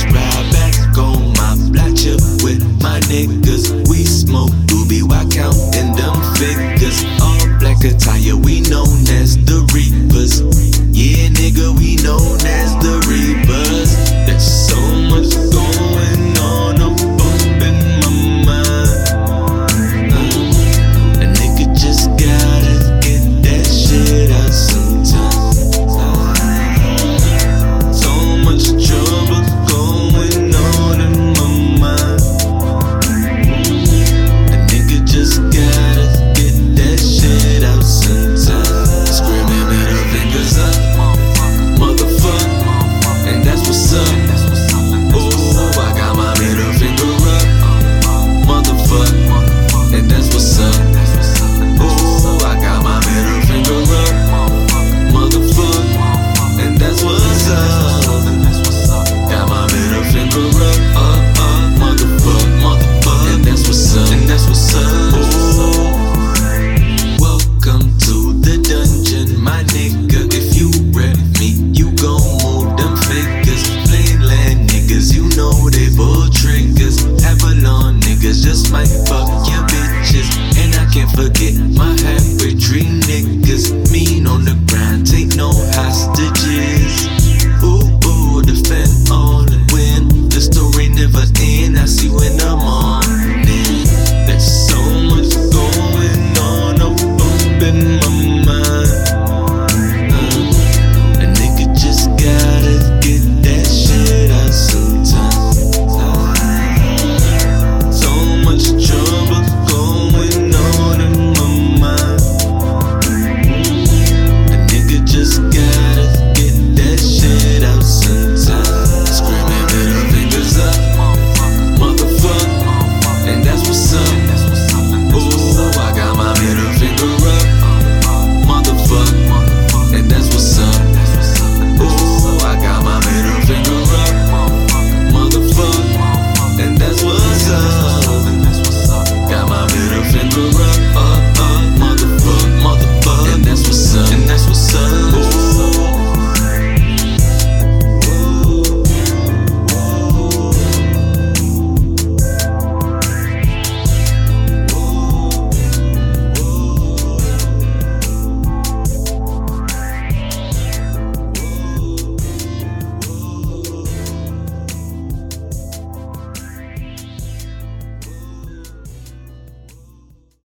right fuck your bitches. And I can't forget my half dream niggas mean on the grind. Take no